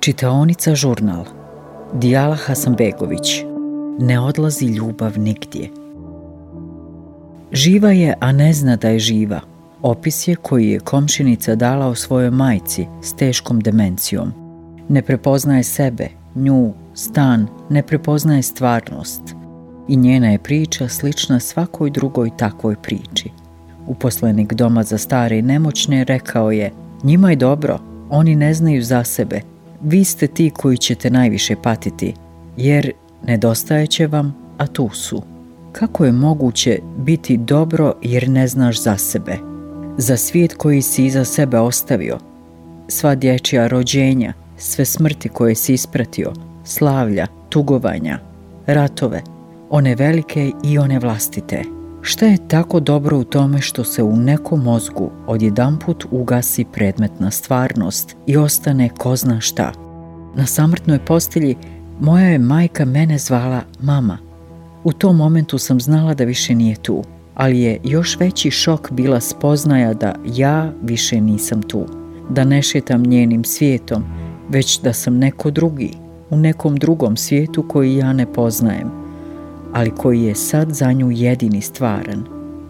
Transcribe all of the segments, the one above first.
Čitaonica žurnal Dijala Hasanbegović Ne odlazi ljubav nigdje Živa je, a ne zna da je živa. Opis je koji je komšinica dala o svojoj majci s teškom demencijom. Ne prepoznaje sebe, nju, stan, ne prepoznaje stvarnost. I njena je priča slična svakoj drugoj takvoj priči. Uposlenik doma za stare i nemoćne rekao je Njima je dobro, oni ne znaju za sebe. Vi ste ti koji ćete najviše patiti, jer nedostaje će vam, a tu su. Kako je moguće biti dobro jer ne znaš za sebe? Za svijet koji si iza sebe ostavio, sva dječja rođenja, sve smrti koje si ispratio, slavlja, tugovanja, ratove, one velike i one vlastite. Šta je tako dobro u tome što se u nekom mozgu odjedanput ugasi predmetna stvarnost i ostane ko zna šta? Na samrtnoj postelji moja je majka mene zvala mama. U tom momentu sam znala da više nije tu, ali je još veći šok bila spoznaja da ja više nisam tu, da ne šetam njenim svijetom, već da sam neko drugi, u nekom drugom svijetu koji ja ne poznajem, ali koji je sad za nju jedini stvaran.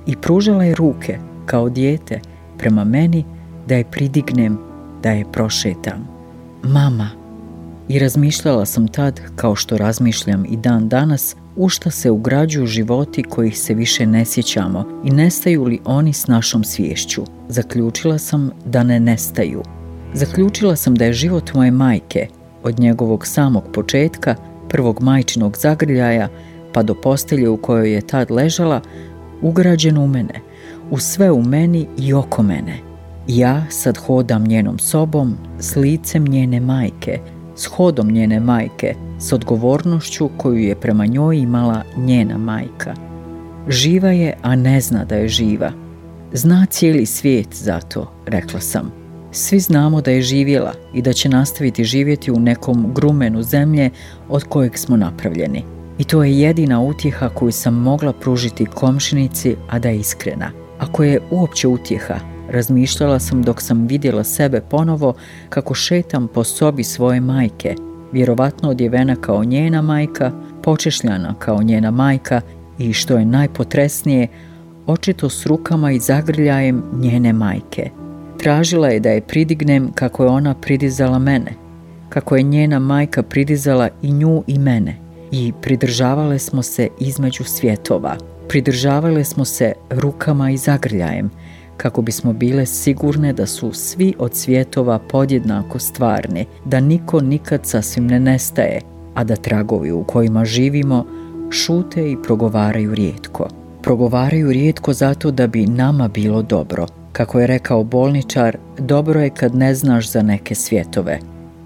I pružala je ruke, kao dijete, prema meni da je pridignem, da je prošetam. Mama. I razmišljala sam tad, kao što razmišljam i dan danas, u šta se ugrađuju životi kojih se više ne sjećamo i nestaju li oni s našom sviješću. Zaključila sam da ne nestaju. Zaključila sam da je život moje majke, od njegovog samog početka, prvog majčinog zagrljaja, pa do postelje u kojoj je tad ležala, ugrađen u mene, u sve u meni i oko mene. Ja sad hodam njenom sobom, s licem njene majke, s hodom njene majke, s odgovornošću koju je prema njoj imala njena majka. Živa je, a ne zna da je živa. Zna cijeli svijet zato, rekla sam. Svi znamo da je živjela i da će nastaviti živjeti u nekom grumenu zemlje od kojeg smo napravljeni. I to je jedina utjeha koju sam mogla pružiti komšinici, a da je iskrena. Ako je uopće utjeha, razmišljala sam dok sam vidjela sebe ponovo kako šetam po sobi svoje majke, vjerovatno odjevena kao njena majka, počešljana kao njena majka i što je najpotresnije, očito s rukama i zagrljajem njene majke. Tražila je da je pridignem kako je ona pridizala mene, kako je njena majka pridizala i nju i mene i pridržavale smo se između svjetova. Pridržavale smo se rukama i zagrljajem, kako bismo bile sigurne da su svi od svjetova podjednako stvarni, da niko nikad sasvim ne nestaje, a da tragovi u kojima živimo šute i progovaraju rijetko. Progovaraju rijetko zato da bi nama bilo dobro. Kako je rekao bolničar, dobro je kad ne znaš za neke svjetove.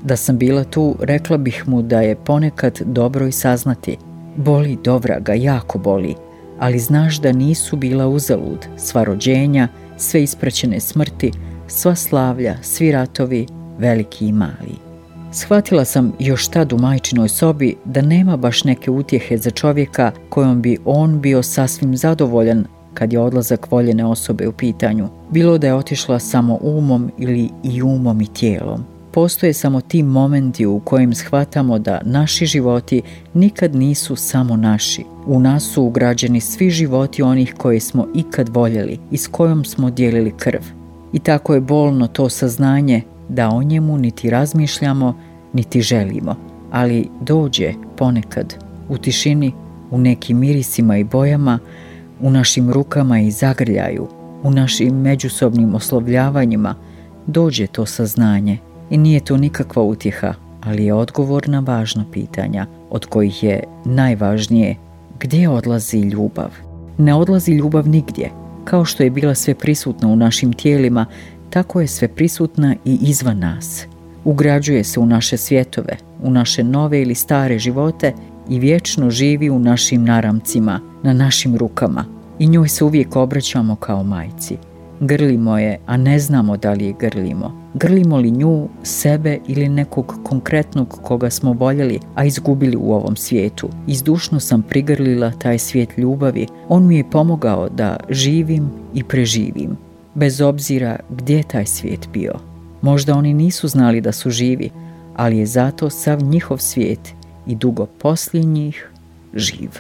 Da sam bila tu, rekla bih mu da je ponekad dobro i saznati. Boli dobra ga, jako boli, ali znaš da nisu bila uzalud sva rođenja, sve ispraćene smrti, sva slavlja, svi ratovi, veliki i mali. Shvatila sam još tad u majčinoj sobi da nema baš neke utjehe za čovjeka kojom bi on bio sasvim zadovoljan kad je odlazak voljene osobe u pitanju, bilo da je otišla samo umom ili i umom i tijelom postoje samo ti momenti u kojim shvatamo da naši životi nikad nisu samo naši. U nas su ugrađeni svi životi onih koje smo ikad voljeli i s kojom smo dijelili krv. I tako je bolno to saznanje da o njemu niti razmišljamo, niti želimo. Ali dođe ponekad u tišini, u nekim mirisima i bojama, u našim rukama i zagrljaju, u našim međusobnim oslovljavanjima, dođe to saznanje i nije to nikakva utjeha, ali je odgovor na važna pitanja, od kojih je najvažnije gdje odlazi ljubav. Ne odlazi ljubav nigdje. Kao što je bila sve prisutna u našim tijelima, tako je sve prisutna i izvan nas. Ugrađuje se u naše svjetove, u naše nove ili stare živote i vječno živi u našim naramcima, na našim rukama. I njoj se uvijek obraćamo kao majci. Grlimo je, a ne znamo da li je grlimo. Grlimo li nju, sebe ili nekog konkretnog koga smo voljeli, a izgubili u ovom svijetu. Izdušno sam prigrlila taj svijet ljubavi. On mi je pomogao da živim i preživim, bez obzira gdje je taj svijet bio. Možda oni nisu znali da su živi, ali je zato sav njihov svijet i dugo poslije njih živ.